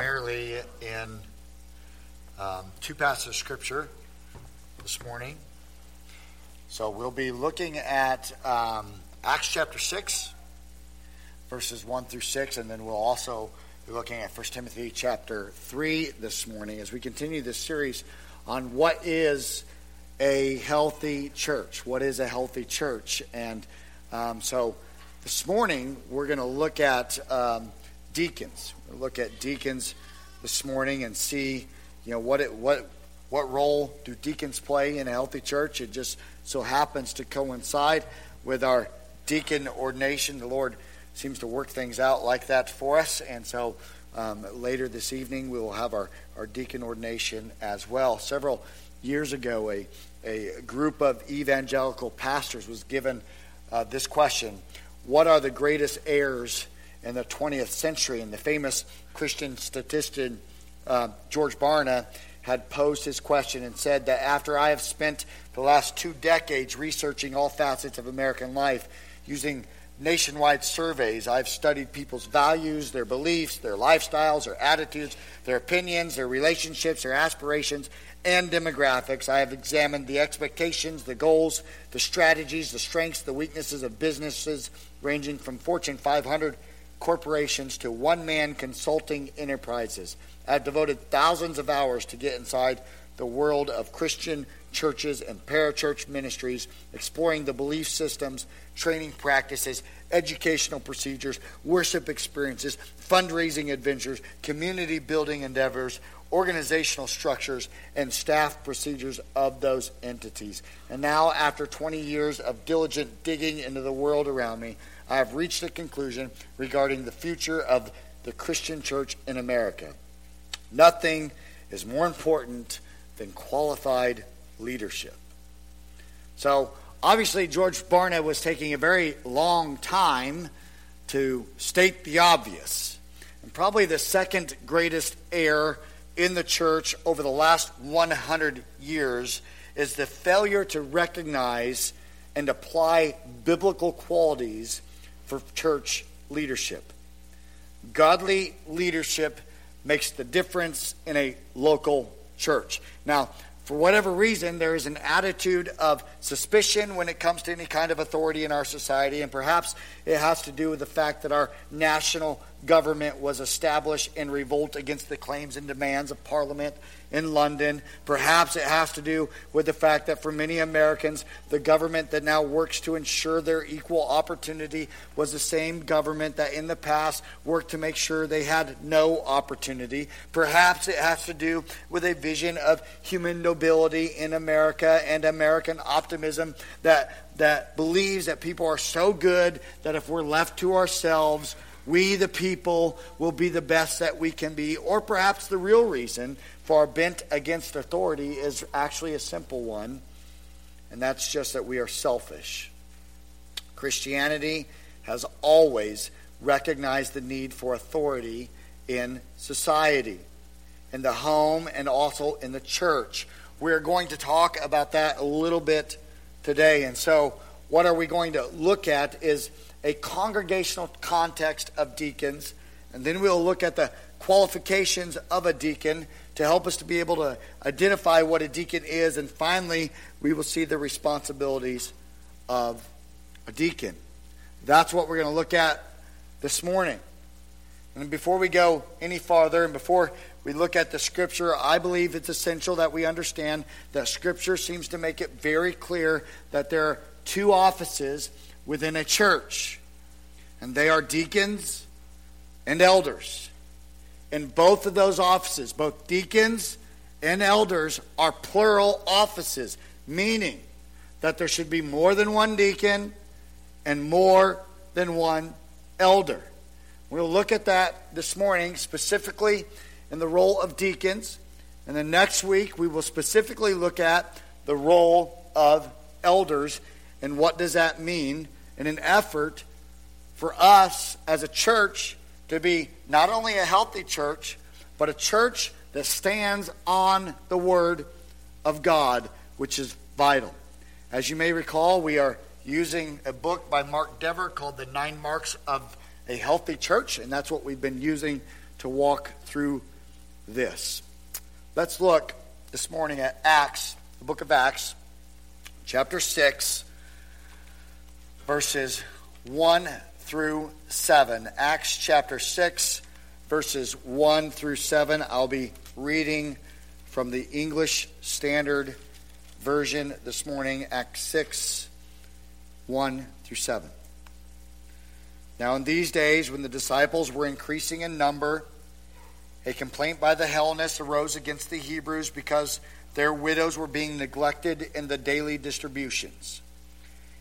primarily in um, two passages of Scripture this morning. So we'll be looking at um, Acts chapter 6, verses 1 through 6, and then we'll also be looking at 1 Timothy chapter 3 this morning as we continue this series on what is a healthy church. What is a healthy church? And um, so this morning we're going to look at um, deacons. We'll look at deacons this morning and see, you know, what it, what what role do deacons play in a healthy church? It just so happens to coincide with our deacon ordination. The Lord seems to work things out like that for us, and so um, later this evening we will have our, our deacon ordination as well. Several years ago, a a group of evangelical pastors was given uh, this question: What are the greatest errors? In the 20th century. And the famous Christian statistician uh, George Barna had posed his question and said that after I have spent the last two decades researching all facets of American life using nationwide surveys, I've studied people's values, their beliefs, their lifestyles, their attitudes, their opinions, their relationships, their aspirations, and demographics. I have examined the expectations, the goals, the strategies, the strengths, the weaknesses of businesses ranging from Fortune 500 corporations to one man consulting enterprises. I've devoted thousands of hours to get inside the world of Christian churches and parachurch ministries, exploring the belief systems, training practices, educational procedures, worship experiences, fundraising adventures, community building endeavors, organizational structures, and staff procedures of those entities. And now, after 20 years of diligent digging into the world around me, I have reached a conclusion regarding the future of the Christian church in America. Nothing is more important than qualified leadership. So, obviously, George Barna was taking a very long time to state the obvious. And probably the second greatest error in the church over the last 100 years is the failure to recognize and apply biblical qualities for church leadership. Godly leadership makes the difference in a local church. Now, for whatever reason, there is an attitude of suspicion when it comes to any kind of authority in our society, and perhaps it has to do with the fact that our national government was established in revolt against the claims and demands of Parliament in London. Perhaps it has to do with the fact that for many Americans, the government that now works to ensure their equal opportunity was the same government that in the past worked to make sure they had no opportunity. Perhaps it has to do with a vision of human nobility in America and American optimism that, that believes that people are so good that if we're left to ourselves, we, the people, will be the best that we can be. Or perhaps the real reason for our bent against authority is actually a simple one, and that's just that we are selfish. Christianity has always recognized the need for authority in society, in the home, and also in the church. We're going to talk about that a little bit today. And so, what are we going to look at is a congregational context of deacons, and then we'll look at the qualifications of a deacon to help us to be able to identify what a deacon is, and finally, we will see the responsibilities of a deacon. That's what we're going to look at this morning. And before we go any farther, and before we look at the scripture, I believe it's essential that we understand that scripture seems to make it very clear that there are two offices within a church, and they are deacons and elders. In both of those offices, both deacons and elders are plural offices, meaning that there should be more than one deacon and more than one elder. We'll look at that this morning, specifically in the role of deacons. And then next week, we will specifically look at the role of elders and what does that mean in an effort for us as a church to be not only a healthy church, but a church that stands on the Word of God, which is vital. As you may recall, we are using a book by Mark Dever called The Nine Marks of a Healthy Church, and that's what we've been using to walk through this. Let's look this morning at Acts, the book of Acts, chapter 6, verses 1 through 7. Acts chapter 6, verses 1 through 7. I'll be reading from the English Standard Version this morning, Acts 6, 1 through 7. Now, in these days, when the disciples were increasing in number, a complaint by the Hellenists arose against the Hebrews because their widows were being neglected in the daily distributions.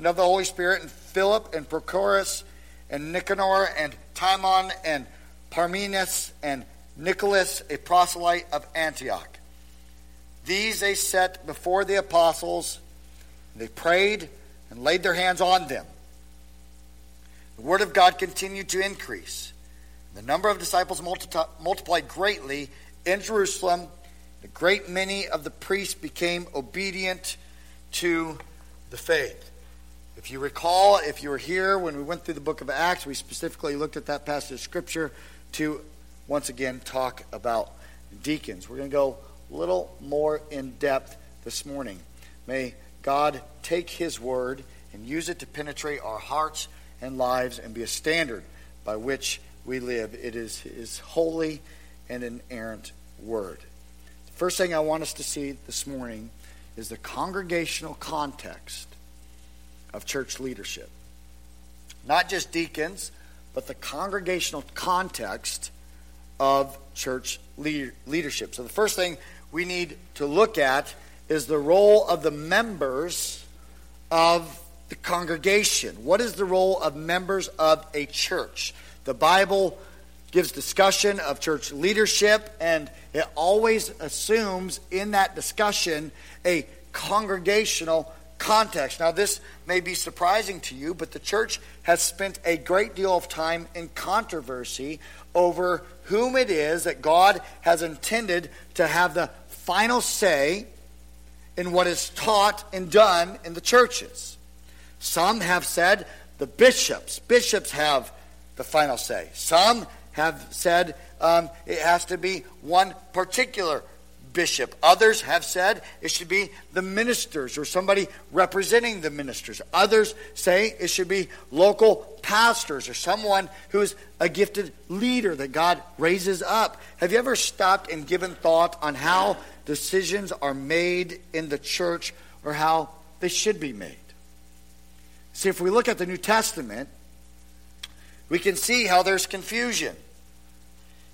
and of the Holy Spirit, and Philip, and Prochorus, and Nicanor, and Timon, and Parmenas, and Nicholas, a proselyte of Antioch. These they set before the apostles. They prayed and laid their hands on them. The word of God continued to increase. The number of disciples multiplied greatly in Jerusalem. A great many of the priests became obedient to the faith. If you recall, if you were here when we went through the book of Acts, we specifically looked at that passage of Scripture to once again talk about deacons. We're going to go a little more in depth this morning. May God take His word and use it to penetrate our hearts and lives and be a standard by which we live. It is His holy and inerrant word. The first thing I want us to see this morning is the congregational context of church leadership. Not just deacons, but the congregational context of church leadership. So the first thing we need to look at is the role of the members of the congregation. What is the role of members of a church? The Bible gives discussion of church leadership, and it always assumes in that discussion a congregational context. Now, this may be surprising to you, but the church has spent a great deal of time in controversy over whom it is that God has intended to have the final say in what is taught and done in the churches. Some have said the bishops, bishops have the final say. Some have said um, it has to be one particular bishop. Others have said it should be the ministers or somebody representing the ministers. Others say it should be local pastors or someone who's a gifted leader that God raises up. Have you ever stopped and given thought on how decisions are made in the church or how they should be made? See, if we look at the New Testament, we can see how there's confusion.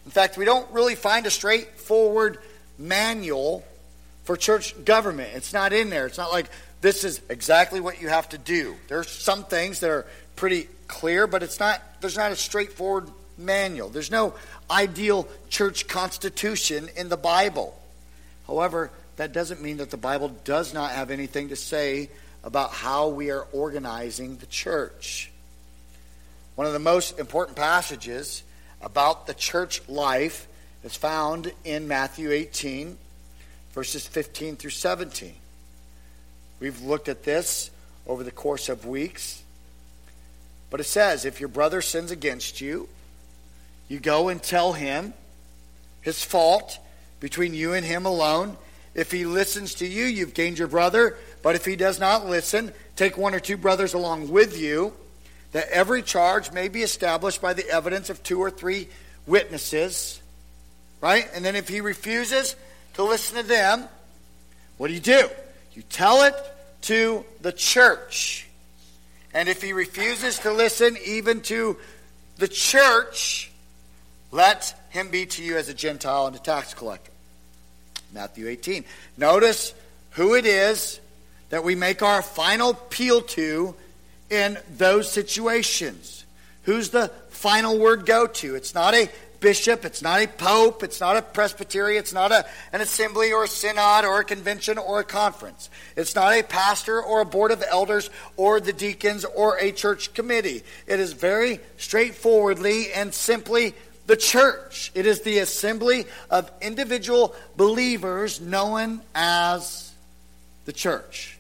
In fact, we don't really find a straightforward manual for church government. It's not in there. It's not like this is exactly what you have to do. There's some things that are pretty clear, but it's not there's not a straightforward manual. There's no ideal church constitution in the Bible. However, that doesn't mean that the Bible does not have anything to say about how we are organizing the church. One of the most important passages about the church life is found in Matthew 18, verses 15 through 17. We've looked at this over the course of weeks. But it says, if your brother sins against you, you go and tell him his fault between you and him alone. If he listens to you, you've gained your brother. But if he does not listen, take one or two brothers along with you, that every charge may be established by the evidence of two or three witnesses. Right? And then if he refuses to listen to them, what do you do? You tell it to the church. And if he refuses to listen even to the church, let him be to you as a Gentile and a tax collector. Matthew 18. Notice who it is that we make our final appeal to in those situations. Who's the final word go to? It's not a bishop, it's not a pope, it's not a presbytery, it's not a, an assembly or a synod or a convention or a conference. It's not a pastor or a board of elders or the deacons or a church committee. It is very straightforwardly and simply the church. It is the assembly of individual believers known as the church.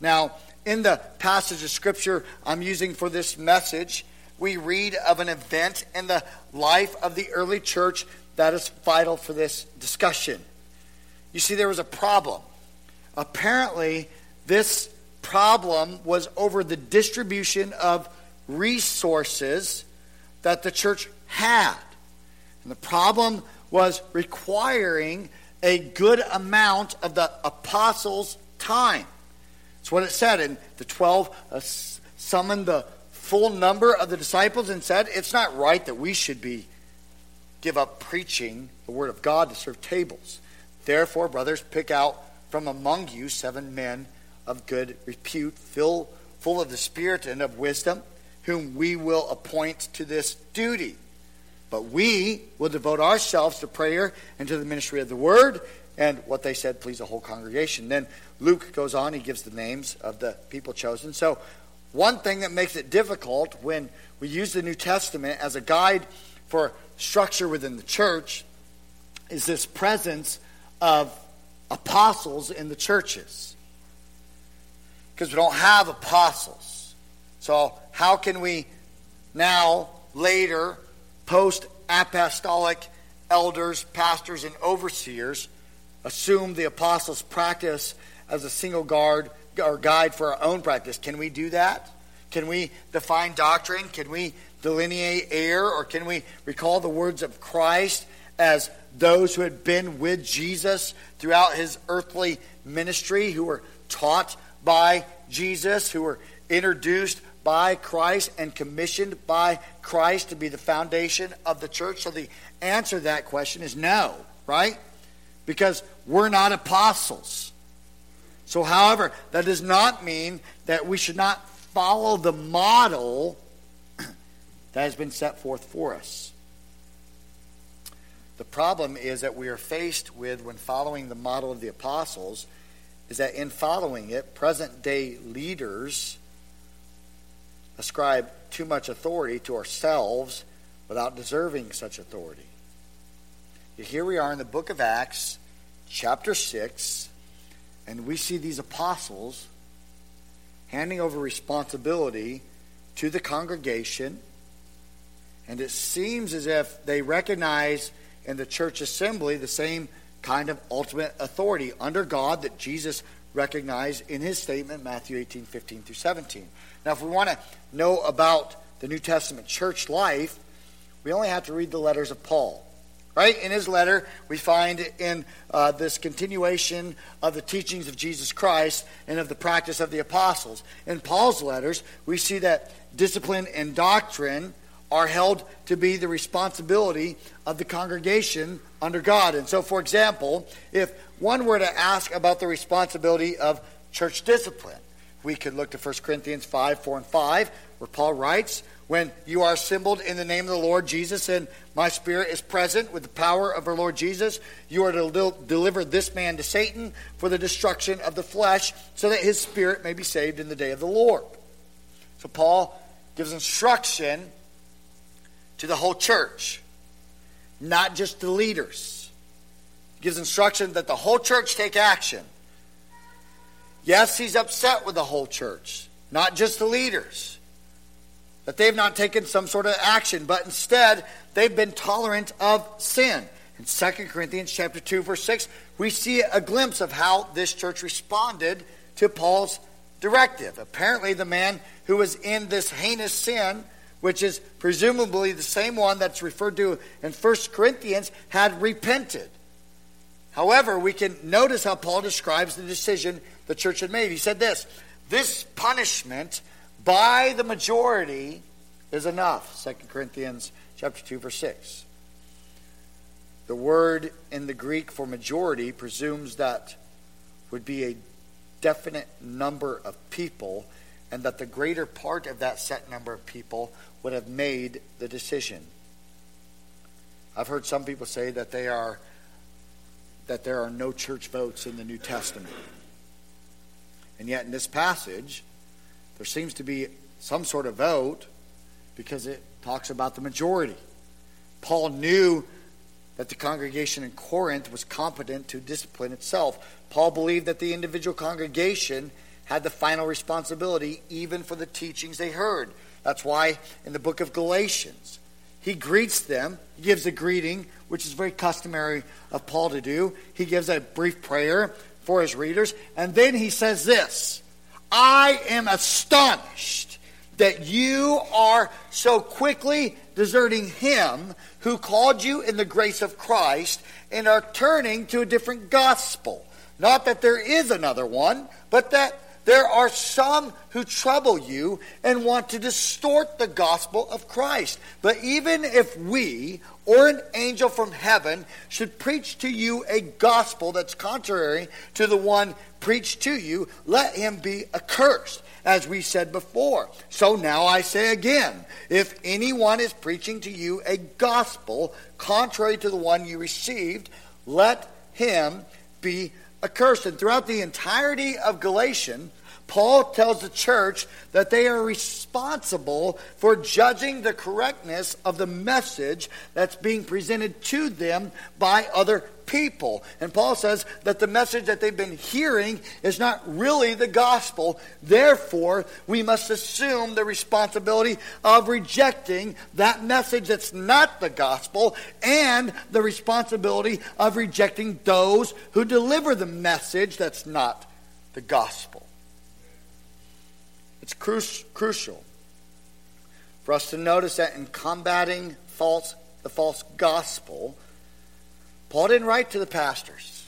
Now, in the passage of scripture I'm using for this message, we read of an event in the life of the early church that is vital for this discussion. You see, there was a problem. Apparently, this problem was over the distribution of resources that the church had. And the problem was requiring a good amount of the apostles' time. That's what it said. And the 12 uh, summoned the full number of the disciples and said, It's not right that we should be give up preaching the word of God to serve tables. Therefore, brothers, pick out from among you seven men of good repute, full, full of the Spirit and of wisdom, whom we will appoint to this duty. But we will devote ourselves to prayer and to the ministry of the word. And what they said pleased the whole congregation. Then Luke goes on, he gives the names of the people chosen. So, one thing that makes it difficult when we use the New Testament as a guide for structure within the church is this presence of apostles in the churches. Because we don't have apostles. So, how can we now, later, post apostolic elders, pastors, and overseers assume the apostles' practice as a single guard or guide for our own practice. Can we do that? Can we define doctrine? Can we delineate error? Or can we recall the words of Christ as those who had been with Jesus throughout his earthly ministry, who were taught by Jesus, who were introduced by Christ and commissioned by Christ to be the foundation of the church? So the answer to that question is no, right? Because we're not apostles. So, however, that does not mean that we should not follow the model that has been set forth for us. The problem is that we are faced with, when following the model of the apostles, is that in following it, present day leaders ascribe too much authority to ourselves without deserving such authority. Here we are in the book of Acts, chapter 6, and we see these apostles handing over responsibility to the congregation. And it seems as if they recognize in the church assembly the same kind of ultimate authority under God that Jesus recognized in his statement, Matthew 18, 15 through 17. Now, if we want to know about the New Testament church life, we only have to read the letters of Paul. Right? In his letter, we find in uh, this continuation of the teachings of Jesus Christ and of the practice of the apostles. In Paul's letters, we see that discipline and doctrine are held to be the responsibility of the congregation under God. And so, for example, if one were to ask about the responsibility of church discipline, we could look to 1 Corinthians 5, 4, and 5, where Paul writes, When you are assembled in the name of the Lord Jesus, and my spirit is present with the power of our Lord Jesus, you are to del- deliver this man to Satan for the destruction of the flesh, so that his spirit may be saved in the day of the Lord. So Paul gives instruction to the whole church, not just the leaders. He gives instruction that the whole church take action. Yes, he's upset with the whole church, not just the leaders. That they've not taken some sort of action, but instead they've been tolerant of sin. In 2 Corinthians chapter 2, verse 6, we see a glimpse of how this church responded to Paul's directive. Apparently, the man who was in this heinous sin, which is presumably the same one that's referred to in 1 Corinthians, had repented. However, we can notice how Paul describes the decision the church had made. He said this This punishment by the majority is enough. 2 Corinthians chapter 2, verse 6. The word in the Greek for majority presumes that would be a definite number of people, and that the greater part of that set number of people would have made the decision. I've heard some people say that they are that there are no church votes in the New Testament. And yet in this passage, there seems to be some sort of vote because it talks about the majority. Paul knew that the congregation in Corinth was competent to discipline itself. Paul believed that the individual congregation had the final responsibility even for the teachings they heard. That's why in the book of Galatians, he greets them. He gives a greeting, which is very customary of Paul to do. He gives a brief prayer for his readers, and then he says this I am astonished that you are so quickly deserting him who called you in the grace of Christ and are turning to a different gospel. Not that there is another one, but that there are some who trouble you and want to distort the gospel of Christ. But even if we or an angel from heaven should preach to you a gospel that's contrary to the one preached to you, let him be accursed, as we said before. So now I say again if anyone is preaching to you a gospel contrary to the one you received, let him be accursed. And throughout the entirety of Galatian, Paul tells the church that they are responsible for judging the correctness of the message that's being presented to them by other people. And Paul says that the message that they've been hearing is not really the gospel. Therefore, we must assume the responsibility of rejecting that message that's not the gospel and the responsibility of rejecting those who deliver the message that's not the gospel. It's cru- crucial for us to notice that in combating false, the false gospel, Paul didn't write to the pastors.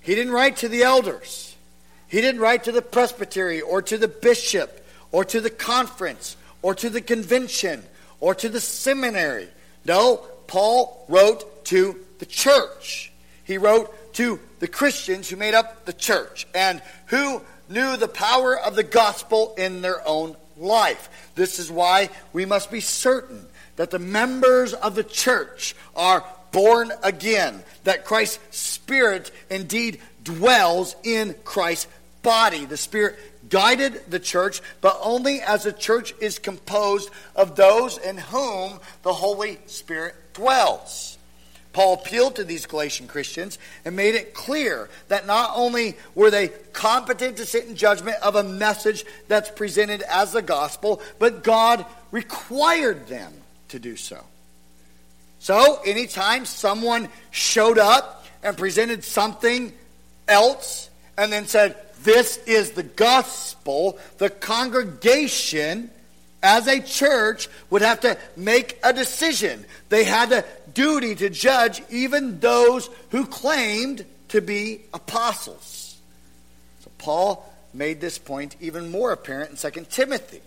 He didn't write to the elders. He didn't write to the presbytery or to the bishop or to the conference or to the convention or to the seminary. No, Paul wrote to the church. He wrote to the Christians who made up the church and who knew the power of the gospel in their own life. This is why we must be certain that the members of the church are born again, that Christ's Spirit indeed dwells in Christ's body. The Spirit guided the church, but only as the church is composed of those in whom the Holy Spirit dwells. Paul appealed to these Galatian Christians and made it clear that not only were they competent to sit in judgment of a message that's presented as the gospel, but God required them to do so. So, anytime someone showed up and presented something else and then said, This is the gospel, the congregation as a church would have to make a decision. They had a duty to judge even those who claimed to be apostles. So Paul made this point even more apparent in 2 Timothy.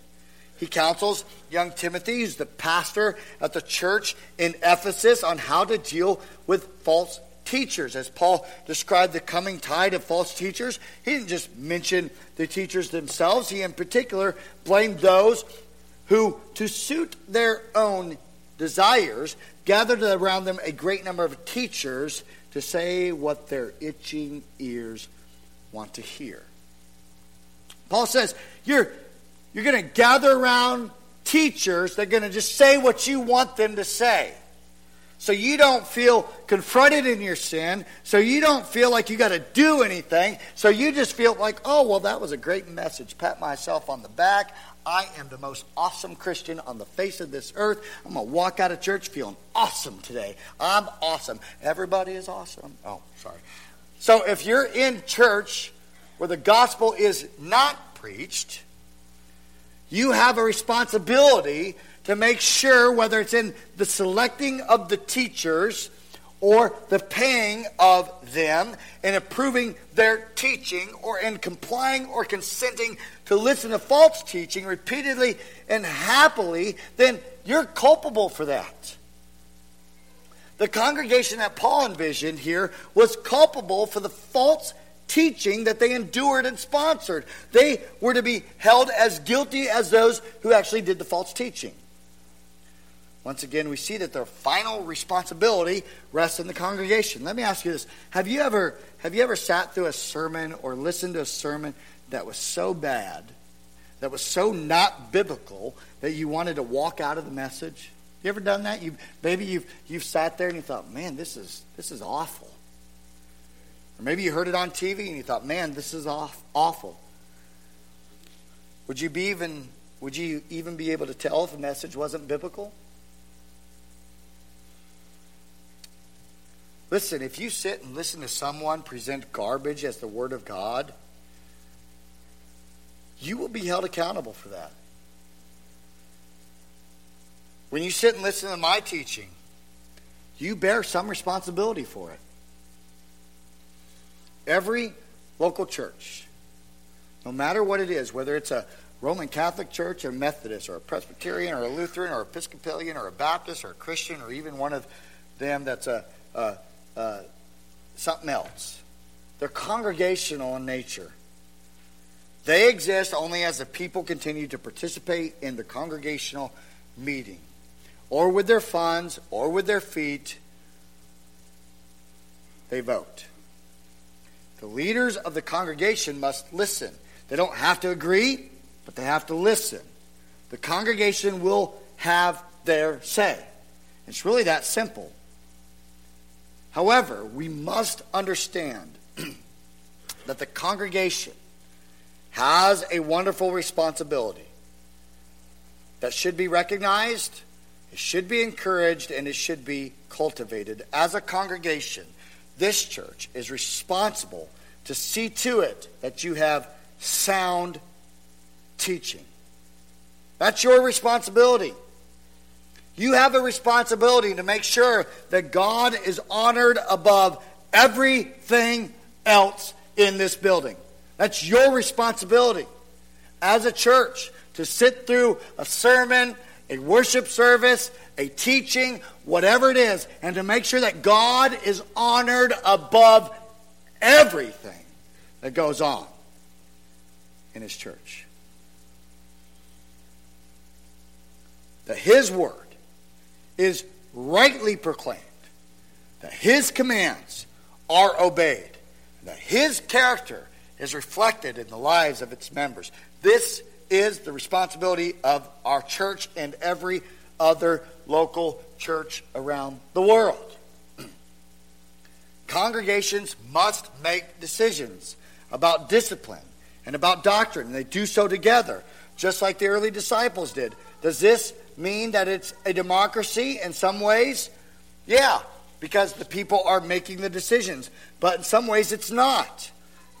He counsels young Timothy, who's the pastor at the church in Ephesus, on how to deal with false teachers. As Paul described the coming tide of false teachers, he didn't just mention the teachers themselves, he in particular blamed those who, to suit their own desires, gathered around them a great number of teachers to say what their itching ears want to hear. Paul says, You're, you're going to gather around teachers they're going to just say what you want them to say. So you don't feel confronted in your sin. So you don't feel like you got to do anything. So you just feel like, oh, well, that was a great message. Pat myself on the back. I am the most awesome Christian on the face of this earth. I'm going to walk out of church feeling awesome today. I'm awesome. Everybody is awesome. Oh, sorry. So if you're in church where the gospel is not preached, you have a responsibility to make sure, whether it's in the selecting of the teachers or the paying of them, in approving their teaching, or in complying or consenting to listen to false teaching repeatedly and happily, then you're culpable for that. The congregation that Paul envisioned here was culpable for the false teaching that they endured and sponsored. They were to be held as guilty as those who actually did the false teaching. Once again, we see that their final responsibility rests in the congregation. Let me ask you this: Have you ever have you ever sat through a sermon or listened to a sermon that was so bad, that was so not biblical that you wanted to walk out of the message? You ever done that? You maybe you've you've sat there and you thought, "Man, this is this is awful." Or maybe you heard it on TV and you thought, "Man, this is off, awful." Would you be even would you even be able to tell if a message wasn't biblical? Listen, if you sit and listen to someone present garbage as the Word of God, you will be held accountable for that. When you sit and listen to my teaching, you bear some responsibility for it. Every local church, no matter what it is, whether it's a Roman Catholic church, a Methodist, or a Presbyterian, or a Lutheran, or Episcopalian, or a Baptist, or a Christian, or even one of them that's a, a uh, something else. They're congregational in nature. They exist only as the people continue to participate in the congregational meeting, or with their funds, or with their feet. They vote. The leaders of the congregation must listen. They don't have to agree, but they have to listen. The congregation will have their say. It's really that simple. However, we must understand that the congregation has a wonderful responsibility that should be recognized, it should be encouraged, and it should be cultivated. As a congregation, this church is responsible to see to it that you have sound teaching. That's your responsibility. You have a responsibility to make sure that God is honored above everything else in this building. That's your responsibility as a church to sit through a sermon, a worship service, a teaching, whatever it is, and to make sure that God is honored above everything that goes on in His church. That His Word is rightly proclaimed, that his commands are obeyed, that his character is reflected in the lives of its members. This is the responsibility of our church and every other local church around the world. Congregations must make decisions about discipline and about doctrine, and they do so together, just like the early disciples did. Does this mean that it's a democracy in some ways? Yeah, because the people are making the decisions. But in some ways, it's not.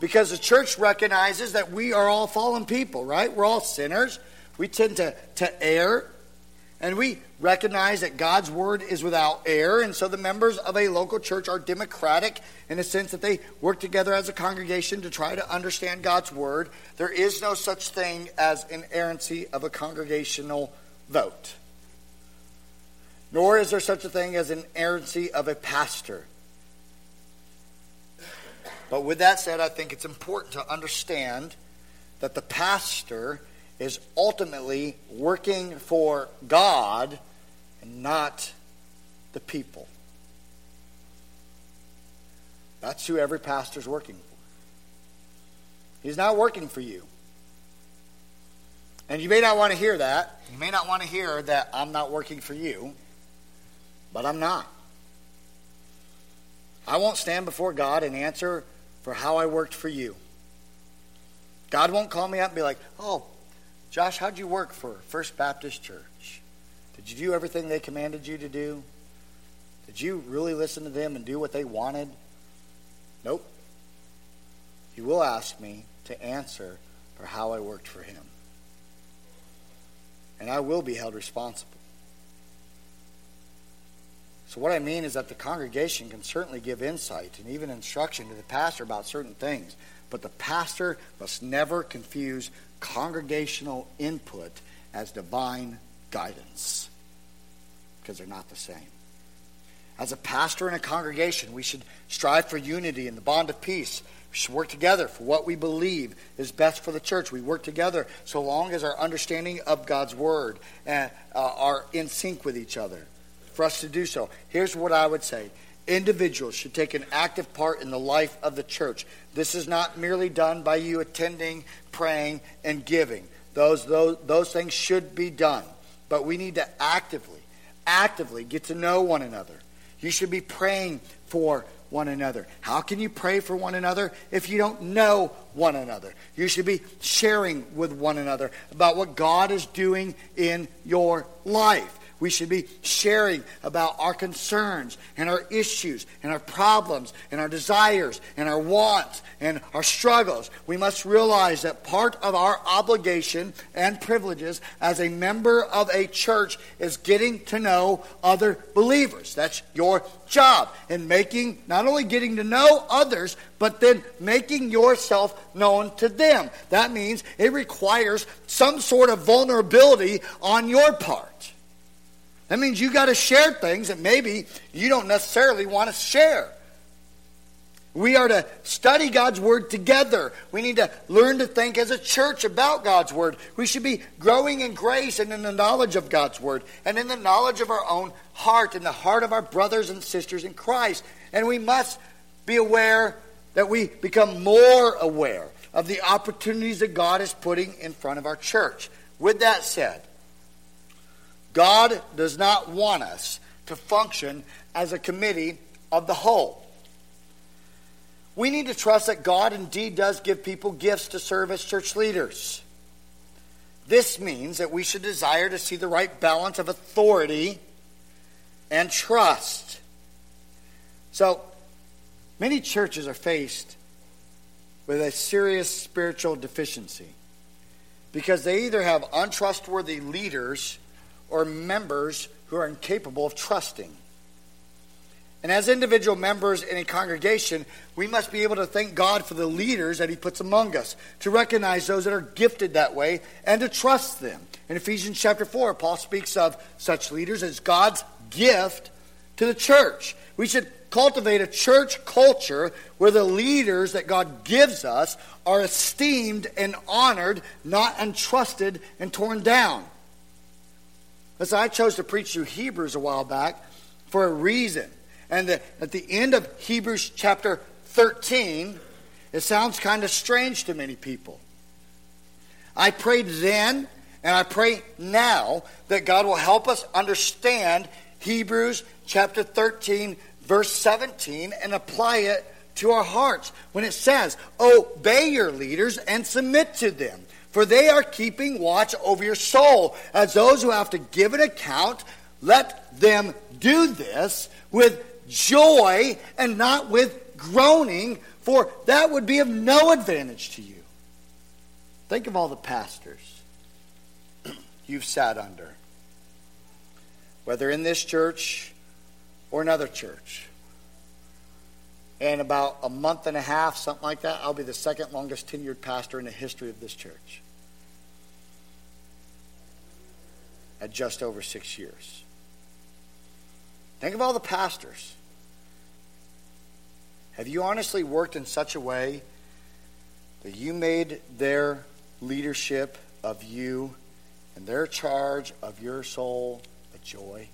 Because the church recognizes that we are all fallen people, right? We're all sinners. We tend to, to err. And we recognize that God's word is without error. And so the members of a local church are democratic in the sense that they work together as a congregation to try to understand God's word. There is no such thing as inerrancy of a congregational vote. Nor is there such a thing as an inerrancy of a pastor. But with that said, I think it's important to understand that the pastor is ultimately working for God and not the people. That's who every pastor is working for. He's not working for you. And you may not want to hear that. You may not want to hear that I'm not working for you, but I'm not. I won't stand before God and answer for how I worked for you. God won't call me up and be like, oh, Josh, how'd you work for First Baptist Church? Did you do everything they commanded you to do? Did you really listen to them and do what they wanted? Nope. He will ask me to answer for how I worked for him and I will be held responsible. So, what I mean is that the congregation can certainly give insight and even instruction to the pastor about certain things, but the pastor must never confuse congregational input as divine guidance because they're not the same. As a pastor in a congregation, we should strive for unity and the bond of peace We should work together for what we believe is best for the church. We work together so long as our understanding of God's word and, uh, are in sync with each other. For us to do so, here's what I would say individuals should take an active part in the life of the church. This is not merely done by you attending, praying, and giving. Those, those, those things should be done. But we need to actively, actively get to know one another. You should be praying for one another. How can you pray for one another if you don't know one another? You should be sharing with one another about what God is doing in your life. We should be sharing about our concerns and our issues and our problems and our desires and our wants and our struggles. We must realize that part of our obligation and privileges as a member of a church is getting to know other believers. That's your job in making, not only getting to know others, but then making yourself known to them. That means it requires some sort of vulnerability on your part. That means you got to share things that maybe you don't necessarily want to share. We are to study God's Word together. We need to learn to think as a church about God's Word. We should be growing in grace and in the knowledge of God's Word and in the knowledge of our own heart and the heart of our brothers and sisters in Christ. And we must be aware that we become more aware of the opportunities that God is putting in front of our church. With that said, God does not want us to function as a committee of the whole. We need to trust that God indeed does give people gifts to serve as church leaders. This means that we should desire to see the right balance of authority and trust. So, many churches are faced with a serious spiritual deficiency because they either have untrustworthy leaders or members who are incapable of trusting. And as individual members in a congregation, we must be able to thank God for the leaders that He puts among us, to recognize those that are gifted that way, and to trust them. In Ephesians chapter 4, Paul speaks of such leaders as God's gift to the church. We should cultivate a church culture where the leaders that God gives us are esteemed and honored, not untrusted and torn down. Listen, I chose to preach through Hebrews a while back for a reason. And the, at the end of Hebrews chapter 13, it sounds kind of strange to many people. I prayed then, and I pray now that God will help us understand Hebrews chapter 13, verse 17, and apply it to our hearts when it says, Obey your leaders and submit to them for they are keeping watch over your soul. As those who have to give an account, let them do this with joy and not with groaning, for that would be of no advantage to you. Think of all the pastors you've sat under, whether in this church or another church. In about a month and a half, something like that, I'll be the second longest tenured pastor in the history of this church. At just over six years. Think of all the pastors. Have you honestly worked in such a way that you made their leadership of you and their charge of your soul a joy?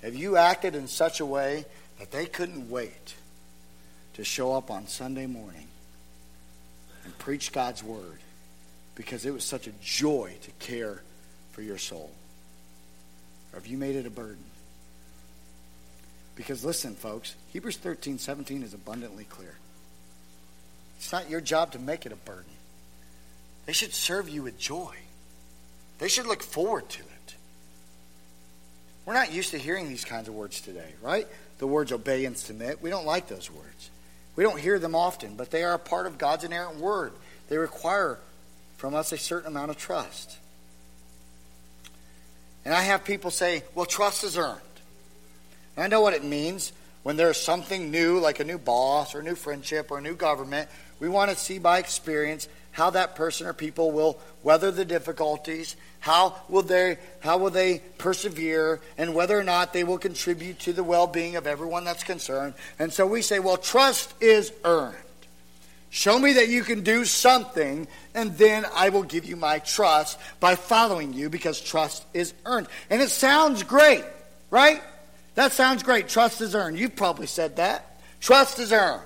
Have you acted in such a way that they couldn't wait to show up on Sunday morning and preach God's word because it was such a joy to care for your soul? Or have you made it a burden? Because listen, folks, Hebrews 13, 17 is abundantly clear. It's not your job to make it a burden. They should serve you with joy. They should look forward to it. We're not used to hearing these kinds of words today, right? The words obey and submit. We don't like those words. We don't hear them often, but they are a part of God's inerrant word. They require from us a certain amount of trust. And I have people say, well, trust is earned. And I know what it means when there's something new, like a new boss or a new friendship or a new government. We want to see by experience how that person or people will weather the difficulties, how will they how will they persevere, and whether or not they will contribute to the well-being of everyone that's concerned. And so we say, well, trust is earned. Show me that you can do something, and then I will give you my trust by following you because trust is earned. And it sounds great, right? That sounds great. Trust is earned. You've probably said that. Trust is earned.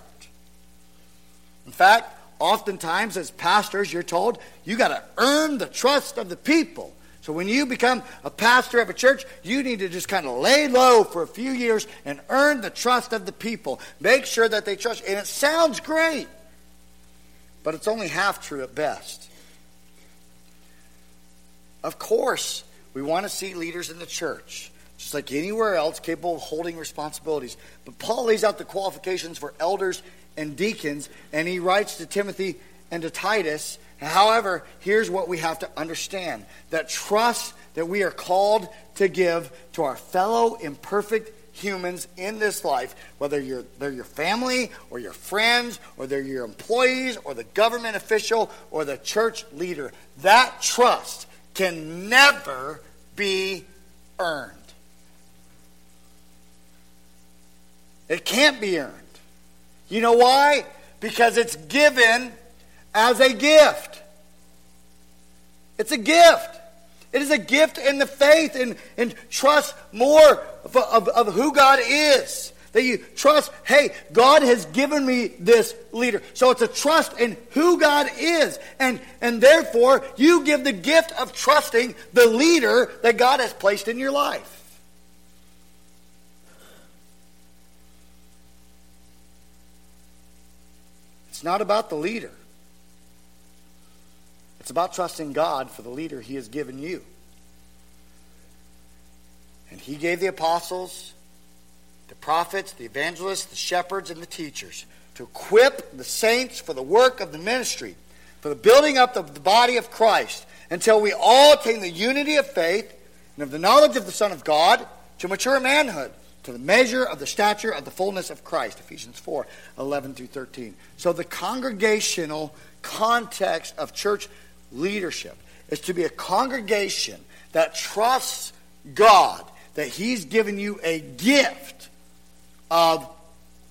In fact, oftentimes as pastors, you're told you got to earn the trust of the people. So when you become a pastor of a church, you need to just kind of lay low for a few years and earn the trust of the people. Make sure that they trust. And it sounds great, but it's only half true at best. Of course, we want to see leaders in the church, just like anywhere else, capable of holding responsibilities. But Paul lays out the qualifications for elders and deacons, and he writes to Timothy and to Titus. However, here's what we have to understand that trust that we are called to give to our fellow imperfect humans in this life, whether you're, they're your family or your friends or they're your employees or the government official or the church leader, that trust can never be earned. It can't be earned. You know why? Because it's given as a gift. It's a gift. It is a gift in the faith and, and trust more of, of, of who God is. That you trust, hey, God has given me this leader. So it's a trust in who God is. And, and therefore, you give the gift of trusting the leader that God has placed in your life. It's not about the leader. It's about trusting God for the leader He has given you. And He gave the apostles, the prophets, the evangelists, the shepherds, and the teachers to equip the saints for the work of the ministry, for the building up of the body of Christ, until we all attain the unity of faith and of the knowledge of the Son of God to mature manhood to the measure of the stature of the fullness of Christ. Ephesians 4 11 through 13. So, the congregational context of church leadership is to be a congregation that trusts God, that He's given you a gift of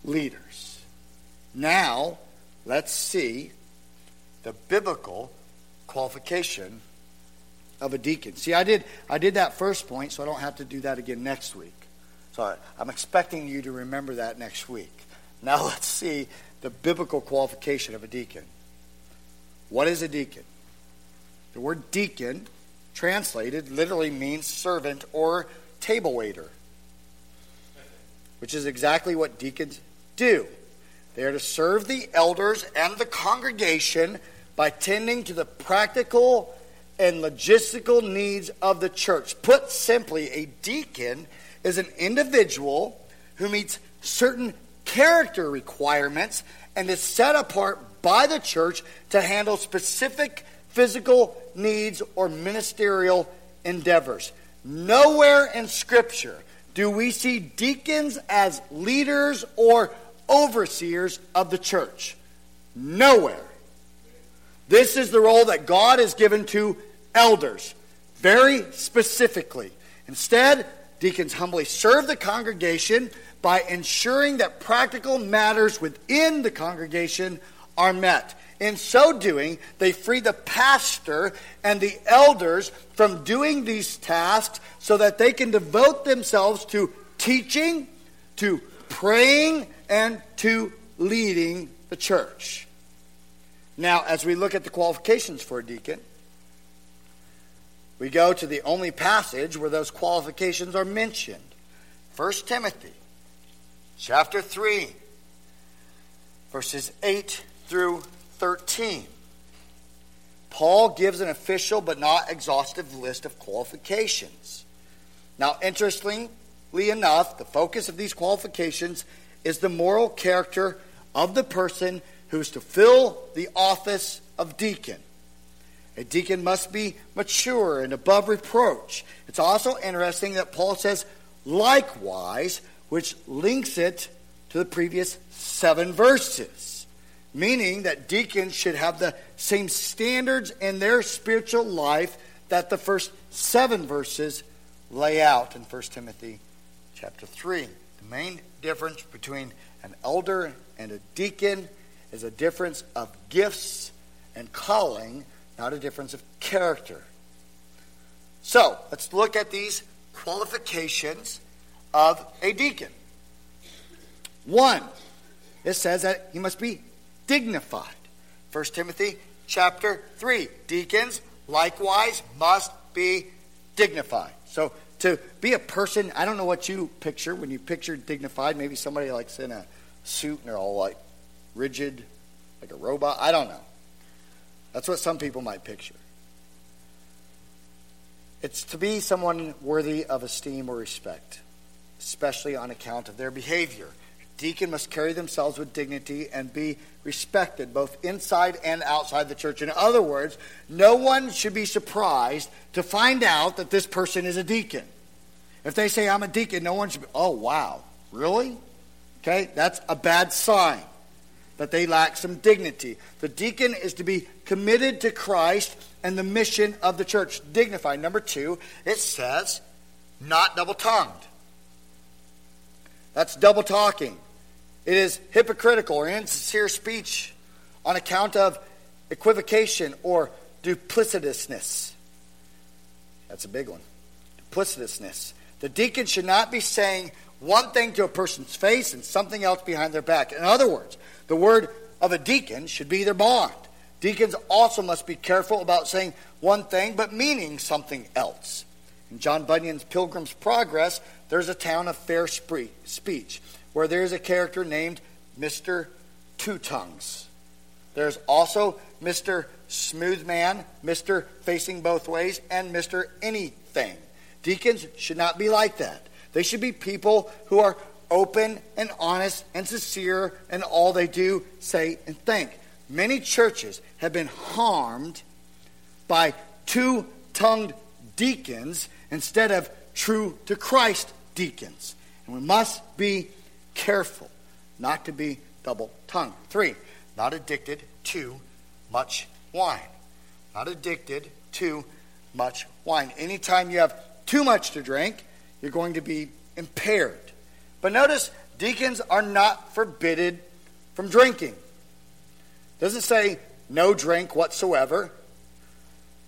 leaders. Now, let's see the biblical qualification of a deacon. See, I did I did that first point, so I don't have to do that again next week. So I'm expecting you to remember that next week. Now let's see the biblical qualification of a deacon. What is a deacon? The word deacon, translated, literally means servant or table waiter, which is exactly what deacons do. They are to serve the elders and the congregation by tending to the practical and logistical needs of the church. Put simply, a deacon is an individual who meets certain character requirements and is set apart by the church to handle specific physical needs or ministerial endeavors. Nowhere in Scripture do we see deacons as leaders or overseers of the church. Nowhere. This is the role that God has given to elders, very specifically. Instead, Deacons humbly serve the congregation by ensuring that practical matters within the congregation are met. In so doing, they free the pastor and the elders from doing these tasks so that they can devote themselves to teaching, to praying, and to leading the church. Now, as we look at the qualifications for a deacon, we go to the only passage where those qualifications are mentioned 1 Timothy chapter 3, verses 8 through 13. Paul gives an official but not exhaustive list of qualifications. Now, interestingly enough, the focus of these qualifications is the moral character of the person who is to fill the office of deacon. A deacon must be mature and above reproach. It's also interesting that Paul says, likewise, which links it to the previous seven verses. Meaning that deacons should have the same standards in their spiritual life that the first seven verses lay out in 1 Timothy chapter 3. The main difference between an elder and a deacon is a difference of gifts and calling, not a difference of character. So, let's look at these qualifications of a deacon. One, it says that he must be dignified. 1 Timothy chapter 3. Deacons likewise must be dignified. So to be a person, I don't know what you picture when you picture dignified. Maybe somebody likes in a suit and they're all like rigid, like a robot. I don't know. That's what some people might picture. It's to be someone worthy of esteem or respect, especially on account of their behavior. Deacon must carry themselves with dignity and be respected both inside and outside the church. In other words, no one should be surprised to find out that this person is a deacon. If they say, I'm a deacon, no one should be, oh, wow, really? Okay, that's a bad sign that they lack some dignity. The deacon is to be committed to Christ and the mission of the church. Dignified. Number two, it says, not double tongued. That's double talking. It is hypocritical or insincere speech on account of equivocation or duplicitousness. That's a big one. Duplicitousness. The deacon should not be saying one thing to a person's face and something else behind their back. In other words, the word of a deacon should be their bond. Deacons also must be careful about saying one thing but meaning something else. In John Bunyan's Pilgrim's Progress, there's a town of fair speech where there's a character named Mr. Two Tongues. There's also Mr. Smooth Man, Mr. Facing Both Ways, and Mr. Anything. Deacons should not be like that. They should be people who are open and honest and sincere in all they do, say, and think. Many churches have been harmed by two tongued deacons instead of true to Christ deacons. And we must be careful not to be double tongued. Three, not addicted to much wine. Not addicted to much wine. Anytime you have too much to drink, you're going to be impaired. But notice, deacons are not forbidden from drinking. It doesn't say no drink whatsoever.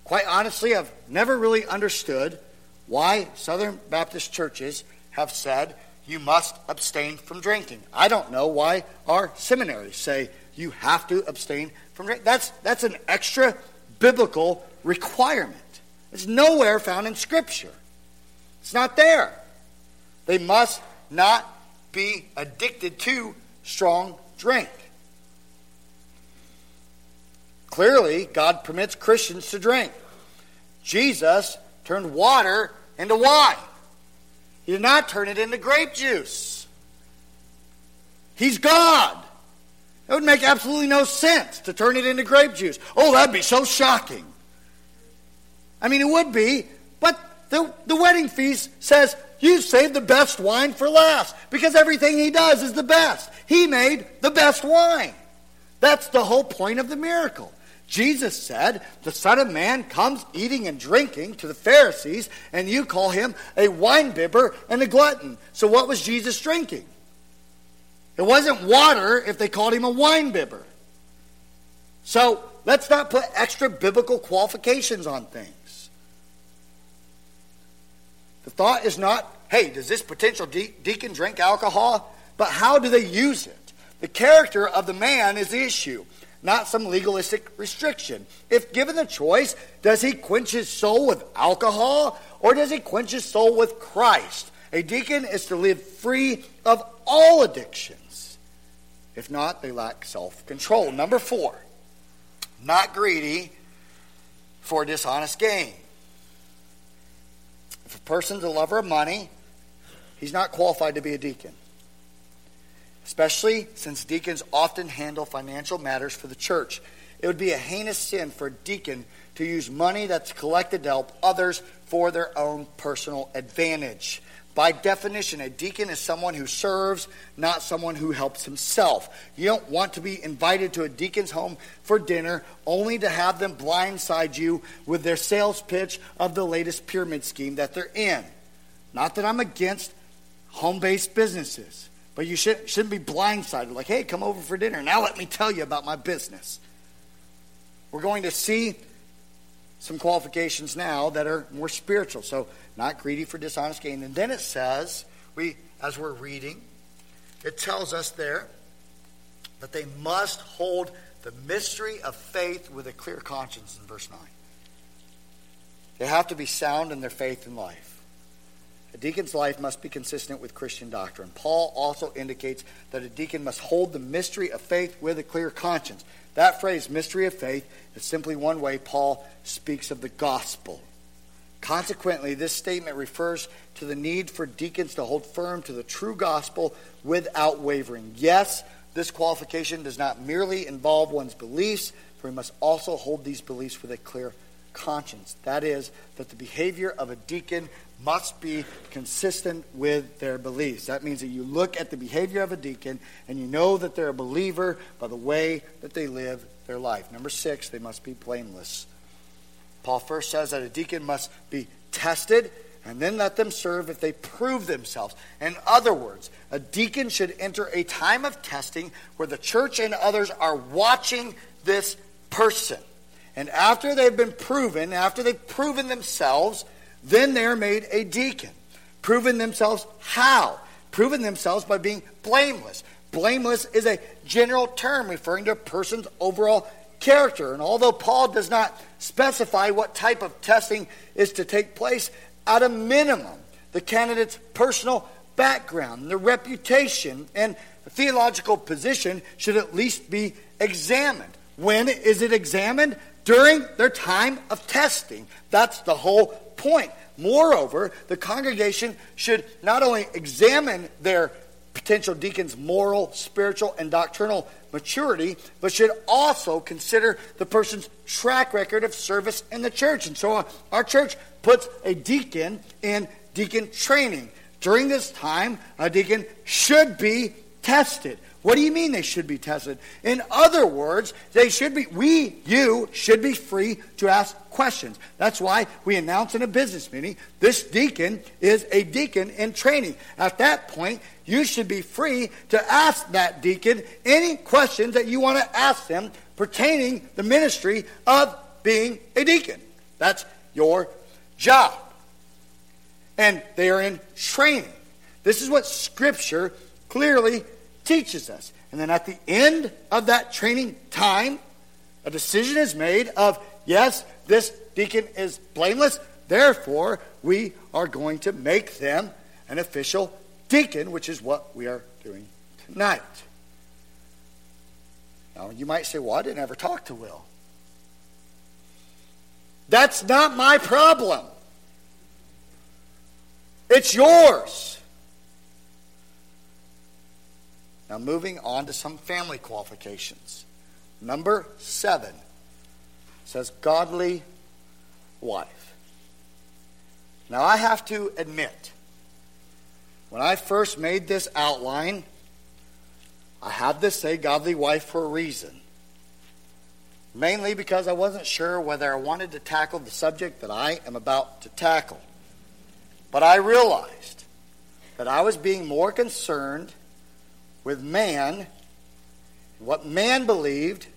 Quite honestly, I've never really understood why Southern Baptist churches have said you must abstain from drinking. I don't know why our seminaries say you have to abstain from drinking. That's, that's an extra biblical requirement. It's nowhere found in Scripture. It's not there. They must not be addicted to strong drink. Clearly, God permits Christians to drink. Jesus turned water into wine. He did not turn it into grape juice. He's God. It would make absolutely no sense to turn it into grape juice. Oh, that'd be so shocking. I mean, it would be, but the, the wedding feast says you save the best wine for last because everything he does is the best. He made the best wine. That's the whole point of the miracle. Jesus said, The Son of Man comes eating and drinking to the Pharisees, and you call him a winebibber and a glutton. So, what was Jesus drinking? It wasn't water if they called him a winebibber. So, let's not put extra biblical qualifications on things. The thought is not, hey, does this potential de- deacon drink alcohol? But how do they use it? The character of the man is the issue not some legalistic restriction. If given the choice, does he quench his soul with alcohol or does he quench his soul with Christ? A deacon is to live free of all addictions. If not, they lack self control. Number four, not greedy for dishonest gain. If a person's a lover of money, he's not qualified to be a deacon especially since deacons often handle financial matters for the church. It would be a heinous sin for a deacon to use money that's collected to help others for their own personal advantage. By definition, a deacon is someone who serves, not someone who helps himself. You don't want to be invited to a deacon's home for dinner only to have them blindside you with their sales pitch of the latest pyramid scheme that they're in. Not that I'm against home based businesses, but you should, shouldn't be blindsided like, hey, come over for dinner. Now let me tell you about my business. We're going to see some qualifications now that are more spiritual. So, not greedy for dishonest gain. And then it says, we as we're reading, it tells us there that they must hold the mystery of faith with a clear conscience in verse 9. They have to be sound in their faith and life. A deacon's life must be consistent with Christian doctrine. Paul also indicates that a deacon must hold the mystery of faith with a clear conscience. That phrase, mystery of faith, is simply one way Paul speaks of the gospel. Consequently, this statement refers to the need for deacons to hold firm to the true gospel without wavering. Yes, this qualification does not merely involve one's beliefs, for we must also hold these beliefs with a clear conscience. That is, that the behavior of a deacon must be consistent with their beliefs. That means that you look at the behavior of a deacon and you know that they're a believer by the way that they live their life. Number six, they must be blameless. Paul first says that a deacon must be tested and then let them serve if they prove themselves. In other words, a deacon should enter a time of testing where the church and others are watching this person. And after they've been proven, after they've proven themselves, then they're made a deacon. Proven themselves how? Proven themselves by being blameless. Blameless is a general term referring to a person's overall character. And although Paul does not specify what type of testing is to take place, at a minimum, the candidate's personal background, the reputation, and theological position should at least be examined. When is it examined? During their time of testing. That's the whole point. Moreover, the congregation should not only examine their potential deacon's moral, spiritual, and doctrinal maturity, but should also consider the person's track record of service in the church. And so uh, our church puts a deacon in deacon training. During this time, a deacon should be tested. What do you mean they should be tested? In other words, they should be, we, you, should be free to ask questions. That's why we announce in a business meeting this deacon is a deacon in training. At that point, you should be free to ask that deacon any questions that you want to ask them pertaining the ministry of being a deacon. That's your job. And they are in training. This is what Scripture clearly teaches us. And then at the end of that training time, a decision is made of, yes, this deacon is blameless, therefore we are going to make them an official deacon, which is what we are doing tonight. Now, you might say, well, I didn't ever talk to Will. That's not my problem. It's yours. Now, moving on to some family qualifications. Number seven says godly wife. Now, I have to admit, when I first made this outline, I had to say godly wife for a reason. Mainly because I wasn't sure whether I wanted to tackle the subject that I am about to tackle. But I realized that I was being more concerned with man, what man believed,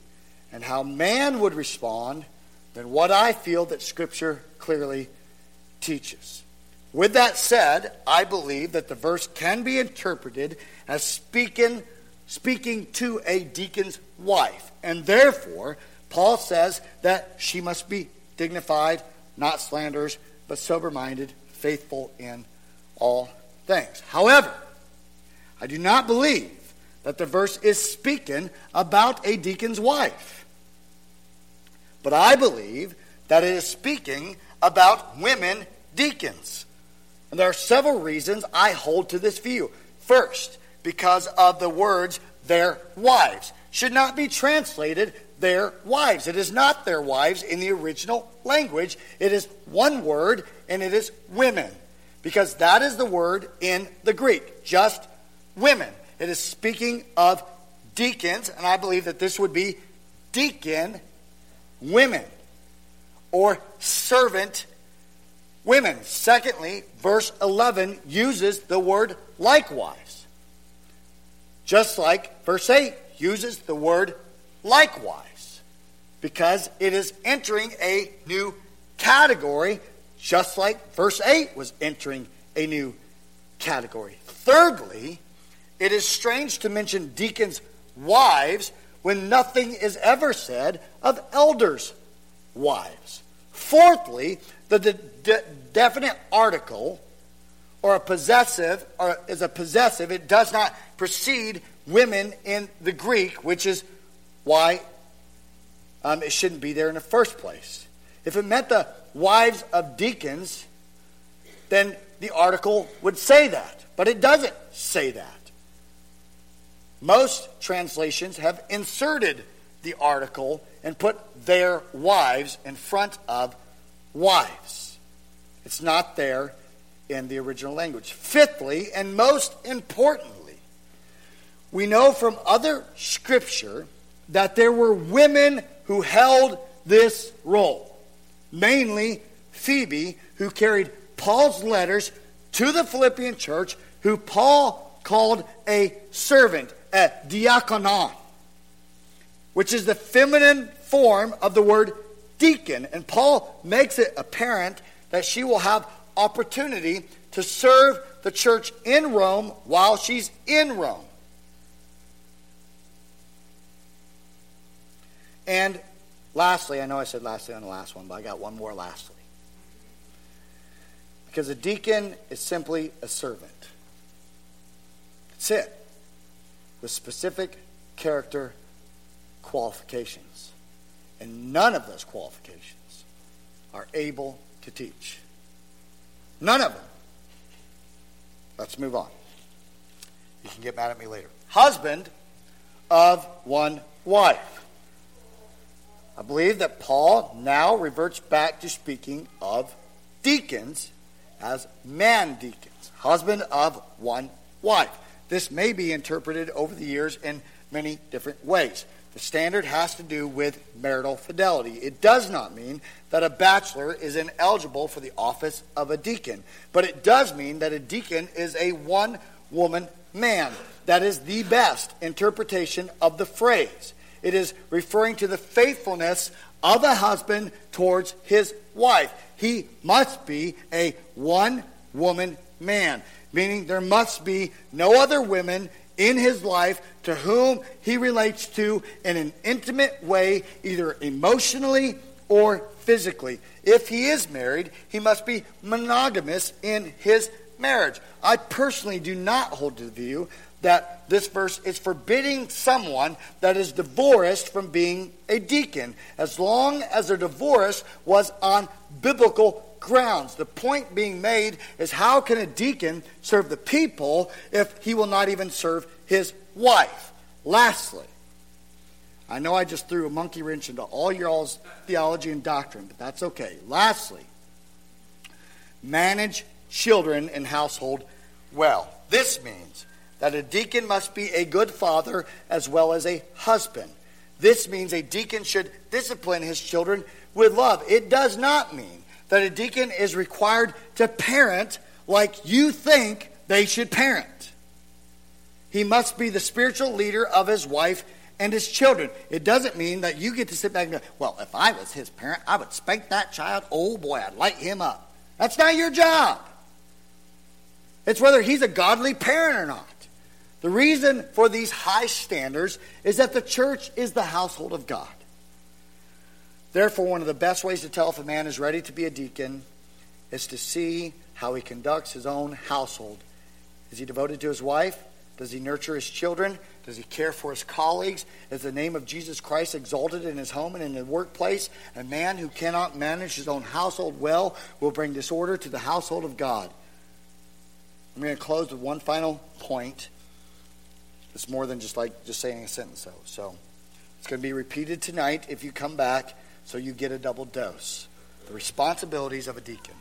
and how man would respond than what I feel that Scripture clearly teaches. With that said, I believe that the verse can be interpreted as speaking, speaking to a deacon's wife. And therefore, Paul says that she must be dignified, not slanderers, but sober minded, faithful in all things. However, I do not believe that the verse is speaking about a deacon's wife. But I believe that it is speaking about women deacons. And there are several reasons I hold to this view. First, because of the words their wives should not be translated their wives. It is not their wives in the original language. It is one word and it is women. because that is the word in the Greek, just women. It is speaking of deacons, and I believe that this would be deacon women or servant women. Secondly, verse 11 uses the word likewise. Just like verse 8 uses the word likewise, because it is entering a new category, just like verse 8 was entering a new category. Thirdly, it is strange to mention deacons' wives when nothing is ever said of elders' wives. Fourthly, the de- de- definite article or a possessive or is a possessive, it does not precede women in the Greek, which is why um, it shouldn't be there in the first place. If it meant the wives of deacons, then the article would say that. But it doesn't say that. Most translations have inserted the article and put their wives in front of wives. It's not there in the original language. Fifthly, and most importantly, we know from other scripture that there were women who held this role, mainly Phoebe, who carried Paul's letters to the Philippian church, who Paul called a servant, Eh, a diakonon, which is the feminine form of the word deacon. And Paul makes it apparent that she will have opportunity to serve the church in Rome while she's in Rome. And lastly, I know I said lastly on the last one, but I got one more lastly. Because a deacon is simply a servant. That's it. With specific character qualifications. And none of those qualifications are able to teach. None of them. Let's move on. You can get mad at me later. Husband of one wife. I believe that Paul now reverts back to speaking of deacons as man deacons, husband of one wife. This may be interpreted over the years in many different ways. The standard has to do with marital fidelity. It does not mean that a bachelor is ineligible for the office of a deacon, but it does mean that a deacon is a one woman man. That is the best interpretation of the phrase. It is referring to the faithfulness of a husband towards his wife. He must be a one woman man, meaning there must be no other women in his life to whom he relates to in an intimate way, either emotionally or physically. If he is married, he must be monogamous in his marriage. I personally do not hold to the view that this verse is forbidding someone that is divorced from being a deacon, as long as their divorce was on biblical grounds. The point being made is how can a deacon serve the people if he will not even serve his wife? Lastly, I know I just threw a monkey wrench into all your all's theology and doctrine, but that's okay. Lastly, manage children and household well. This means that a deacon must be a good father as well as a husband. This means a deacon should discipline his children with love. It does not mean that a deacon is required to parent like you think they should parent. He must be the spiritual leader of his wife and his children. It doesn't mean that you get to sit back and go, well, if I was his parent, I would spank that child. Oh boy, I'd light him up. That's not your job. It's whether he's a godly parent or not. The reason for these high standards is that the church is the household of God. Therefore, one of the best ways to tell if a man is ready to be a deacon is to see how he conducts his own household. Is he devoted to his wife? Does he nurture his children? Does he care for his colleagues? Is the name of Jesus Christ exalted in his home and in the workplace? A man who cannot manage his own household well will bring disorder to the household of God. I'm going to close with one final point. It's more than just like just saying a sentence, though. So it's going to be repeated tonight if you come back so you get a double dose. The responsibilities of a deacon.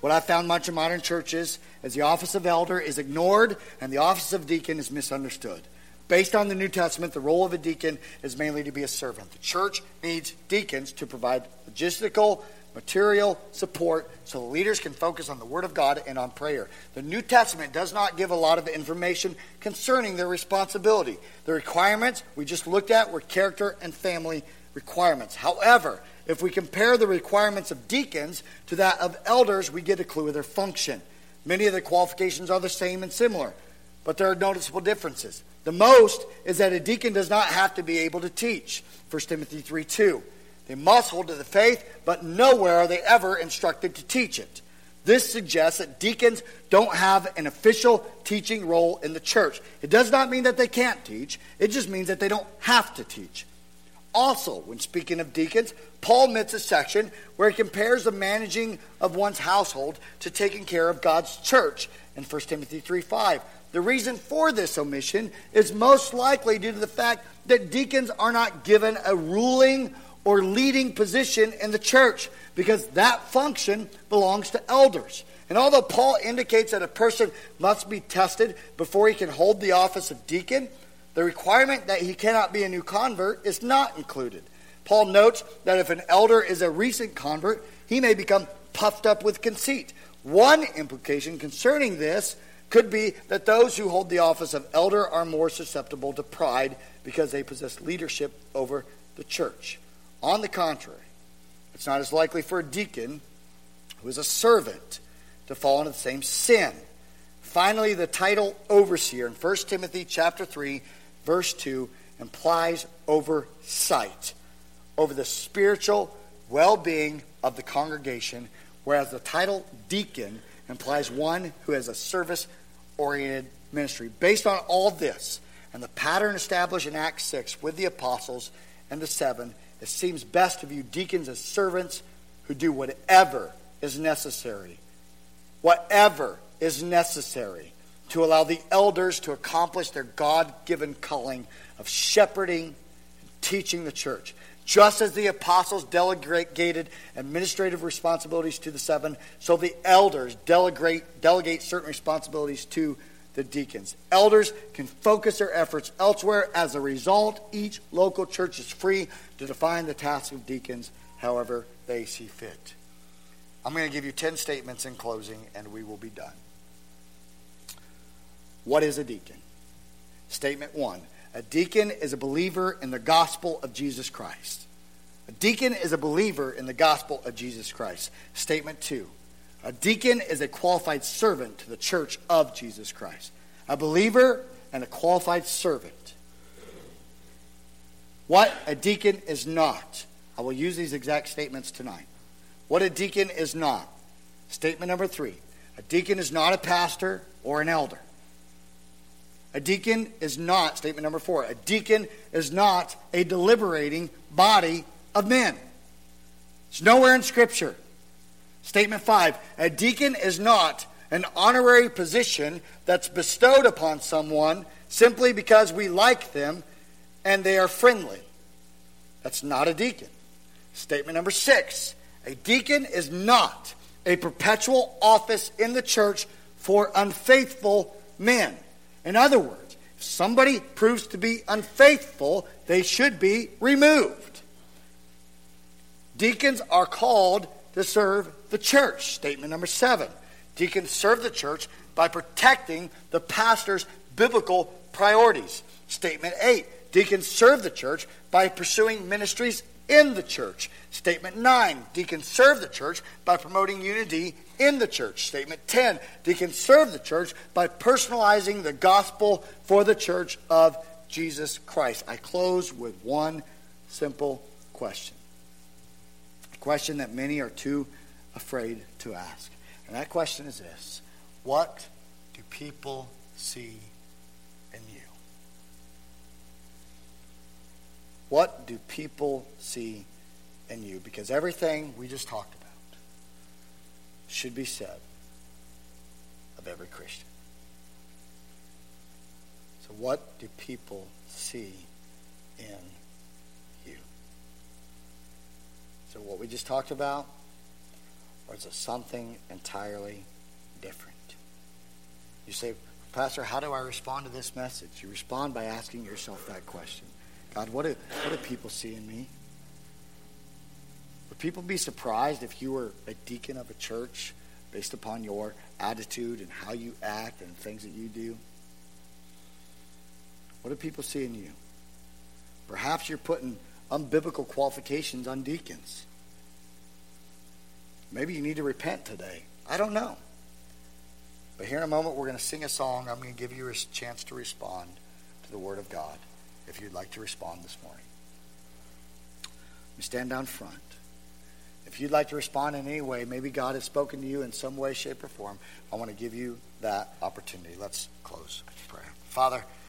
What I found much in modern churches is the office of elder is ignored and the office of deacon is misunderstood. Based on the New Testament, the role of a deacon is mainly to be a servant. The church needs deacons to provide logistical, material support so the leaders can focus on the Word of God and on prayer. The New Testament does not give a lot of information concerning their responsibility. The requirements we just looked at were character and family requirements. However, if we compare the requirements of deacons to that of elders, we get a clue of their function. Many of the qualifications are the same and similar, but there are noticeable differences. The most is that a deacon does not have to be able to teach. 1 Timothy 3 2. They must hold to the faith, but nowhere are they ever instructed to teach it. This suggests that deacons don't have an official teaching role in the church. It does not mean that they can't teach, it just means that they don't have to teach. Also, when speaking of deacons, Paul omits a section where he compares the managing of one's household to taking care of God's church in 1 Timothy 3 5. The reason for this omission is most likely due to the fact that deacons are not given a ruling or leading position in the church because that function belongs to elders. And although Paul indicates that a person must be tested before he can hold the office of deacon, the requirement that he cannot be a new convert is not included. Paul notes that if an elder is a recent convert, he may become puffed up with conceit. One implication concerning this could be that those who hold the office of elder are more susceptible to pride because they possess leadership over the church. On the contrary, it's not as likely for a deacon who is a servant to fall into the same sin. Finally, the title overseer in 1 Timothy chapter 3 verse 2 implies oversight over the spiritual well-being of the congregation, whereas the title deacon implies one who has a service oriented ministry. Based on all this and the pattern established in Acts 6 with the apostles and the seven, it seems best to view deacons as servants who do whatever is necessary. Whatever is necessary to allow the elders to accomplish their God given calling of shepherding and teaching the church. Just as the apostles delegated administrative responsibilities to the seven, so the elders delegate, delegate certain responsibilities to the deacons. Elders can focus their efforts elsewhere. As a result, each local church is free to define the tasks of deacons however they see fit. I'm going to give you 10 statements in closing, and we will be done. What is a deacon? Statement one a deacon is a believer in the gospel of Jesus Christ. A deacon is a believer in the gospel of Jesus Christ. Statement two a deacon is a qualified servant to the church of Jesus Christ. A believer and a qualified servant. What a deacon is not. I will use these exact statements tonight. What a deacon is not. Statement number three a deacon is not a pastor or an elder. A deacon is not, statement number four, a deacon is not a deliberating body of men. It's nowhere in Scripture. Statement five, a deacon is not an honorary position that's bestowed upon someone simply because we like them and they are friendly. That's not a deacon. Statement number six, a deacon is not a perpetual office in the church for unfaithful men. In other words, if somebody proves to be unfaithful, they should be removed. Deacons are called to serve the church. Statement number seven. Deacons serve the church by protecting the pastor's biblical priorities. Statement eight. Deacons serve the church by pursuing ministries in the church. Statement 9, deacons serve the church by promoting unity in the church. Statement 10, deacons serve the church by personalizing the gospel for the church of Jesus Christ. I close with one simple question. A question that many are too afraid to ask. And that question is this What do people see in you? What do people see in you? Because everything we just talked about should be said of every Christian. So, what do people see in you? So, what we just talked about Or is it something entirely different? You say, Pastor, how do I respond to this message? You respond by asking yourself that question God, what do, what do people see in me? Would people be surprised if you were a deacon of a church based upon your attitude and how you act and things that you do? What do people see in you? Perhaps you're putting unbiblical qualifications on deacons. Maybe you need to repent today. I don't know. But here in a moment, we're going to sing a song. I'm going to give you a chance to respond to the Word of God if you'd like to respond this morning. You stand down front. If you'd like to respond in any way, maybe God has spoken to you in some way, shape, or form, I want to give you that opportunity. Let's close prayer. Father,